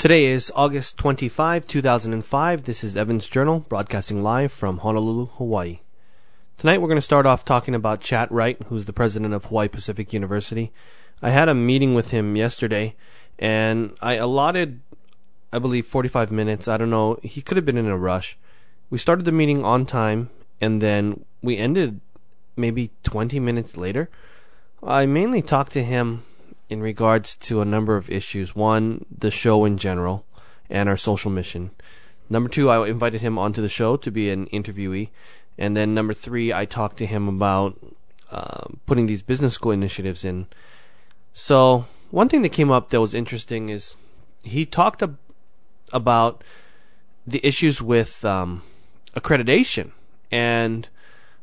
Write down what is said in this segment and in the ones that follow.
Today is August 25, 2005. This is Evan's Journal, broadcasting live from Honolulu, Hawaii. Tonight we're going to start off talking about Chatt Wright, who's the president of Hawaii Pacific University. I had a meeting with him yesterday, and I allotted, I believe, 45 minutes. I don't know. He could have been in a rush. We started the meeting on time, and then we ended maybe 20 minutes later. I mainly talked to him in regards to a number of issues. One, the show in general and our social mission. Number two, I invited him onto the show to be an interviewee. And then number three, I talked to him about uh, putting these business school initiatives in. So one thing that came up that was interesting is he talked ab- about the issues with um, accreditation and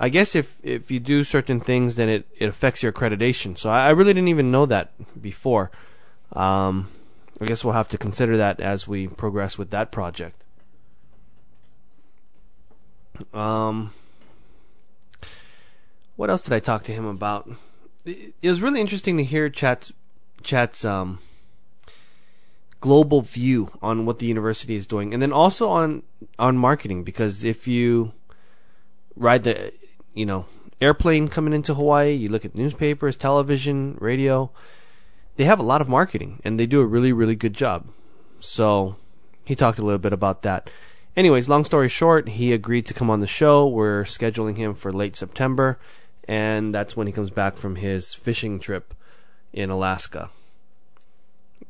I guess if if you do certain things, then it, it affects your accreditation. So I, I really didn't even know that before. Um, I guess we'll have to consider that as we progress with that project. Um, what else did I talk to him about? It, it was really interesting to hear Chatt's Chatt's um, global view on what the university is doing, and then also on on marketing. Because if you ride the you know, airplane coming into Hawaii, you look at newspapers, television, radio, they have a lot of marketing and they do a really, really good job. So he talked a little bit about that. Anyways, long story short, he agreed to come on the show. We're scheduling him for late September, and that's when he comes back from his fishing trip in Alaska.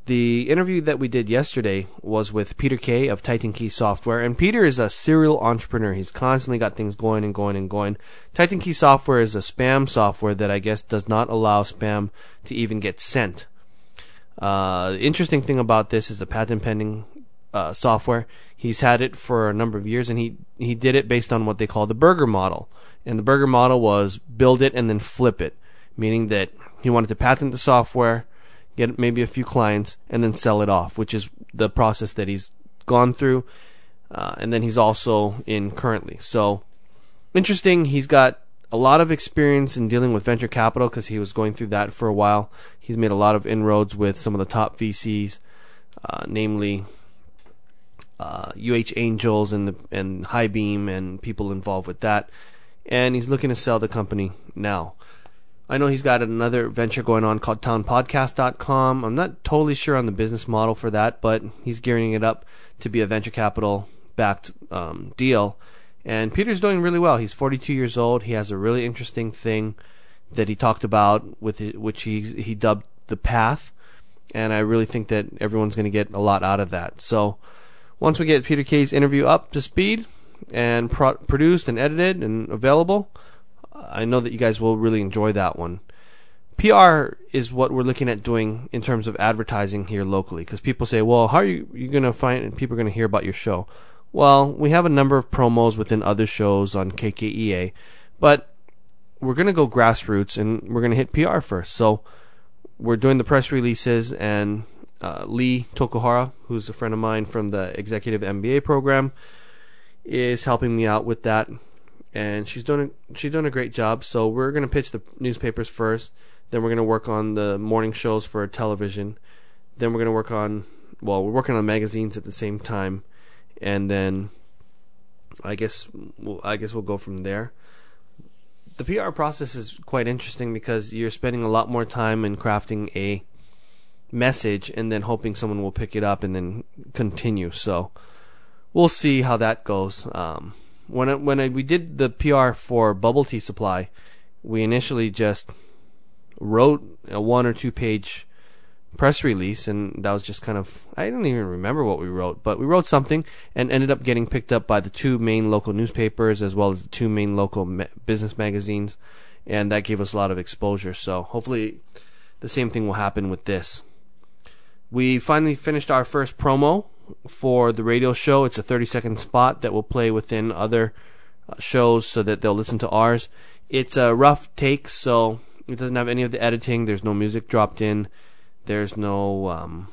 The interview that we did yesterday was with Peter Kay of Titan Key Software, and Peter is a serial entrepreneur. He's constantly got things going and going and going. Titan Key Software is a spam software that I guess does not allow spam to even get sent. Uh, the interesting thing about this is the patent pending uh, software. He's had it for a number of years, and he he did it based on what they call the burger model. And the burger model was build it and then flip it, meaning that he wanted to patent the software get maybe a few clients, and then sell it off, which is the process that he's gone through. Uh, and then he's also in currently. So interesting. He's got a lot of experience in dealing with venture capital because he was going through that for a while. He's made a lot of inroads with some of the top VCs, uh, namely uh, UH Angels and the and Highbeam and people involved with that. And he's looking to sell the company now. I know he's got another venture going on called townpodcast.com. I'm not totally sure on the business model for that, but he's gearing it up to be a venture capital backed um, deal. And Peter's doing really well. He's 42 years old. He has a really interesting thing that he talked about with which he he dubbed the path, and I really think that everyone's going to get a lot out of that. So once we get Peter Kay's interview up to speed and pro- produced and edited and available, I know that you guys will really enjoy that one. PR is what we're looking at doing in terms of advertising here locally because people say, well, how are you, you going to find and people are going to hear about your show? Well, we have a number of promos within other shows on KKEA, but we're going to go grassroots and we're going to hit PR first. So we're doing the press releases and uh, Lee Tokuhara, who's a friend of mine from the executive MBA program, is helping me out with that and she's doing a, she's doing a great job. So we're gonna pitch the newspapers first, then we're gonna work on the morning shows for television, then we're gonna work on well, we're working on magazines at the same time, and then I guess we'll, I guess we'll go from there. The PR process is quite interesting because you're spending a lot more time in crafting a message and then hoping someone will pick it up and then continue. So we'll see how that goes. Um, when I, when I, we did the PR for bubble tea supply, we initially just wrote a one or two page press release, and that was just kind of I don't even remember what we wrote, but we wrote something and ended up getting picked up by the two main local newspapers as well as the two main local ma- business magazines, and that gave us a lot of exposure. So hopefully, the same thing will happen with this. We finally finished our first promo for the radio show. It's a 30 second spot that will play within other uh, shows so that they'll listen to ours. It's a rough take, so it doesn't have any of the editing. There's no music dropped in. There's no um,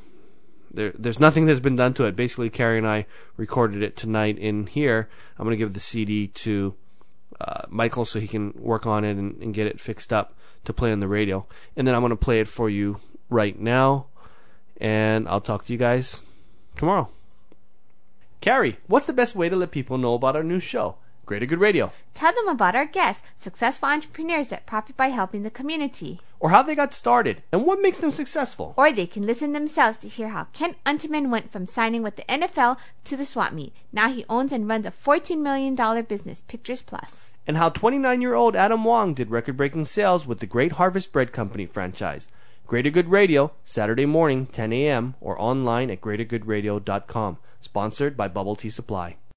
there, there's nothing that's been done to it. Basically, Carrie and I recorded it tonight in here. I'm gonna give the CD to uh, Michael so he can work on it and, and get it fixed up to play on the radio. And then I'm gonna play it for you right now. And I'll talk to you guys tomorrow. Carrie, what's the best way to let people know about our new show? Greater Good Radio. Tell them about our guests, successful entrepreneurs that profit by helping the community. Or how they got started and what makes them successful. Or they can listen themselves to hear how Kent Unterman went from signing with the NFL to the swap meet. Now he owns and runs a $14 million business, Pictures Plus. And how 29 year old Adam Wong did record breaking sales with the Great Harvest Bread Company franchise. Greater Good Radio, Saturday morning, 10 a.m., or online at greatergoodradio.com. Sponsored by Bubble Tea Supply.